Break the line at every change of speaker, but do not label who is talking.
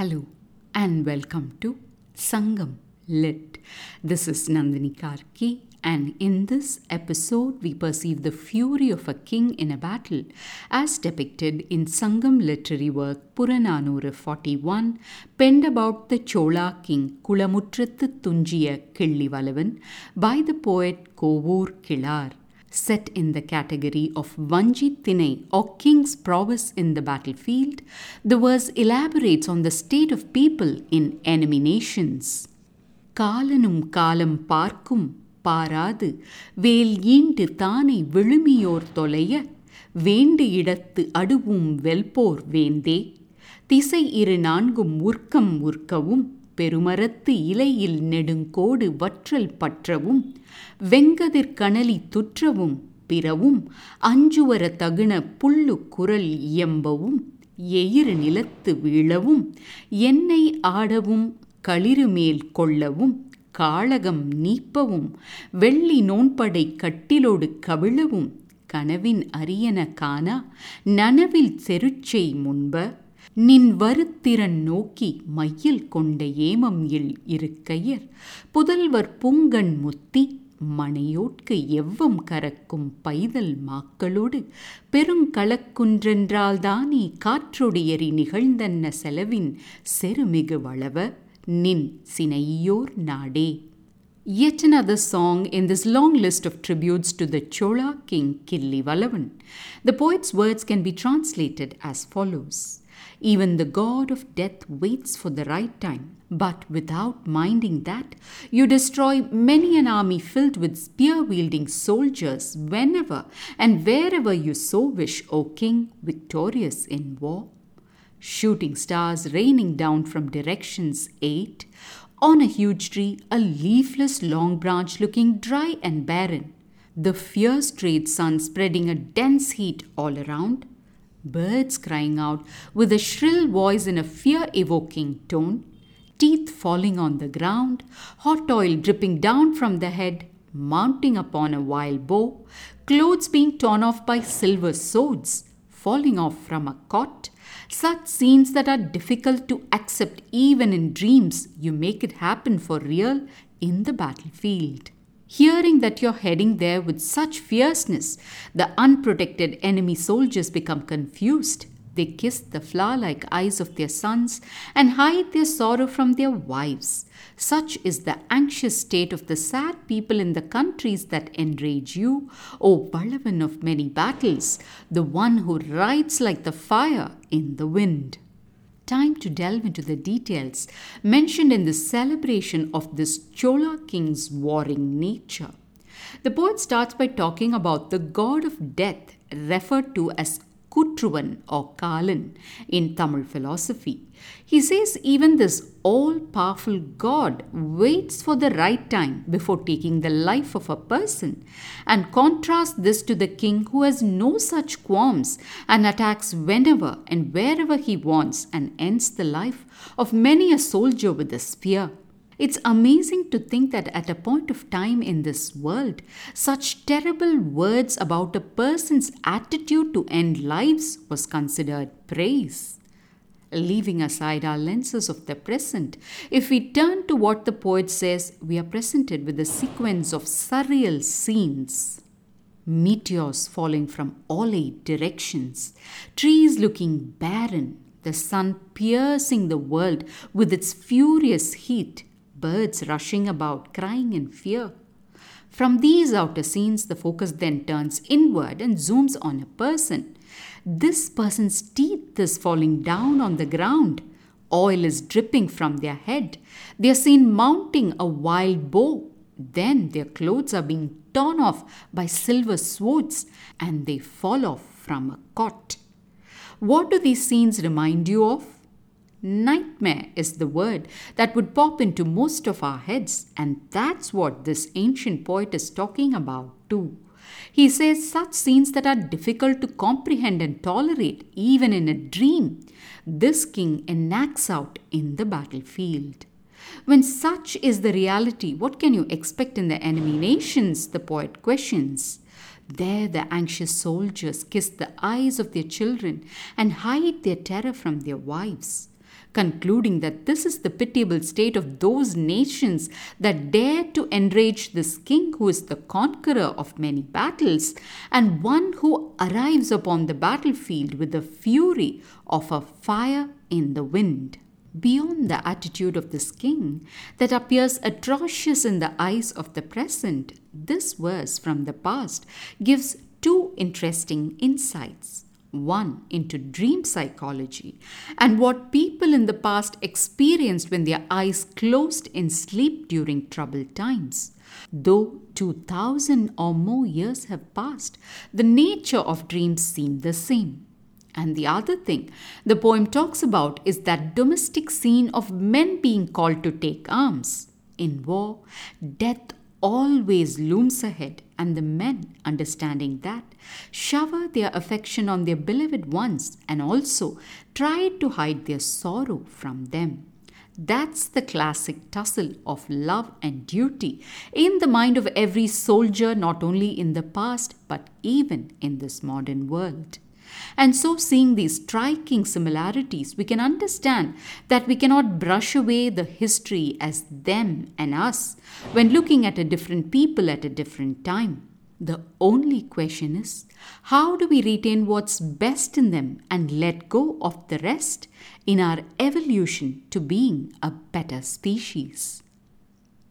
Hello and welcome to Sangam Lit. This is Nandini Karky, and in this episode, we perceive the fury of a king in a battle as depicted in Sangam literary work Purananuru 41, penned about the Chola king Kulamutrathu Tunjiya Killivalavan by the poet Kovur Kilar set in the category of Vanji Thinai or king's prowess in the battlefield, the verse elaborates on the state of people in enemy nations. காலனும் காலம் பார்க்கும் பாராது வேல் ஈண்டு தானை விழுமியோர் தொலைய வேண்டு இடத்து அடுவும் வெல்போர் வேந்தே திசை இரு நான்கும் உர்க்கம் உர்க்கவும் பெருமரத்து இலையில் நெடுங்கோடு வற்றல் பற்றவும் வெங்கதிர்கணலி துற்றவும் பிறவும் அஞ்சுவர தகுன புல்லு குரல் இயம்பவும் எயிறு நிலத்து வீழவும் எண்ணெய் ஆடவும் களிறுமேல் கொள்ளவும் காளகம் நீப்பவும் வெள்ளி நோன்படை கட்டிலோடு கவிழவும் கனவின் அரியன காணா நனவில் செருச்சை முன்ப நின் வருத்திறன் நோக்கி மையில் கொண்ட ஏமம் இல் இருக்கையர். புதல்வர் புங்கண் முத்தி மனையோட்கு எவ்வம் கரக்கும் பைதல் மாக்களோடு. பெருங்களக்குன்றென்றால்தானே காற்றொடியறி நிகழ்ந்தன்ன செலவின் செருமிகு வளவ நின் சினையோர் நாடே. Yet another song in this long list of tributes to the Chola king Killi Valavan. The poet's words can be translated as follows. Even the god of death waits for the right time, but without minding that, you destroy many an army filled with spear wielding soldiers whenever and wherever you so wish, O king, victorious in war. Shooting stars raining down from directions eight, on a huge tree, a leafless long branch looking dry and barren, the fierce straight sun spreading a dense heat all around, birds crying out with a shrill voice in a fear evoking tone, teeth falling on the ground, hot oil dripping down from the head, mounting upon a wild bow, clothes being torn off by silver swords, falling off from a cot, such scenes that are difficult to accept even in dreams, you make it happen for real in the battlefield. Hearing that you're heading there with such fierceness, the unprotected enemy soldiers become confused. They kiss the flower like eyes of their sons and hide their sorrow from their wives. Such is the anxious state of the sad people in the countries that enrage you, O Valavan of many battles, the one who rides like the fire in the wind. Time to delve into the details mentioned in the celebration of this Chola king's warring nature. The poet starts by talking about the god of death, referred to as Kutruvan or Kalan in Tamil philosophy. He says even this all powerful God waits for the right time before taking the life of a person and contrasts this to the king who has no such qualms and attacks whenever and wherever he wants and ends the life of many a soldier with a spear. It's amazing to think that at a point of time in this world, such terrible words about a person's attitude to end lives was considered praise. Leaving aside our lenses of the present, if we turn to what the poet says, we are presented with a sequence of surreal scenes. Meteors falling from all eight directions, trees looking barren, the sun piercing the world with its furious heat, birds rushing about, crying in fear. From these outer scenes, the focus then turns inward and zooms on a person. This person's teeth is falling down on the ground. Oil is dripping from their head. They are seen mounting a wild bow. Then their clothes are being torn off by silver swords and they fall off from a cot. What do these scenes remind you of? Nightmare is the word that would pop into most of our heads, and that's what this ancient poet is talking about too. He says such scenes that are difficult to comprehend and tolerate, even in a dream, this king enacts out in the battlefield. When such is the reality, what can you expect in the enemy nations? The poet questions. There, the anxious soldiers kiss the eyes of their children and hide their terror from their wives. Concluding that this is the pitiable state of those nations that dare to enrage this king who is the conqueror of many battles and one who arrives upon the battlefield with the fury of a fire in the wind. Beyond the attitude of this king that appears atrocious in the eyes of the present, this verse from the past gives two interesting insights one into dream psychology and what people in the past experienced when their eyes closed in sleep during troubled times. Though 2000 or more years have passed, the nature of dreams seem the same. And the other thing the poem talks about is that domestic scene of men being called to take arms. In war, death always looms ahead, and the men, understanding that, shower their affection on their beloved ones and also try to hide their sorrow from them. That's the classic tussle of love and duty in the mind of every soldier, not only in the past, but even in this modern world. And so, seeing these striking similarities, we can understand that we cannot brush away the history as them and us when looking at a different people at a different time. The only question is how do we retain what's best in them and let go of the rest in our evolution to being a better species?